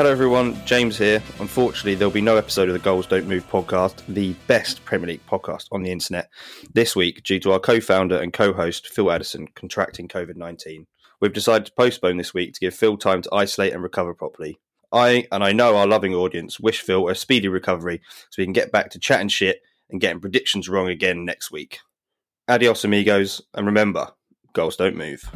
Hello, everyone. James here. Unfortunately, there'll be no episode of the Goals Don't Move podcast, the best Premier League podcast on the internet, this week due to our co founder and co host, Phil Addison, contracting COVID 19. We've decided to postpone this week to give Phil time to isolate and recover properly. I, and I know our loving audience, wish Phil a speedy recovery so we can get back to chatting shit and getting predictions wrong again next week. Adios, amigos, and remember, goals don't move.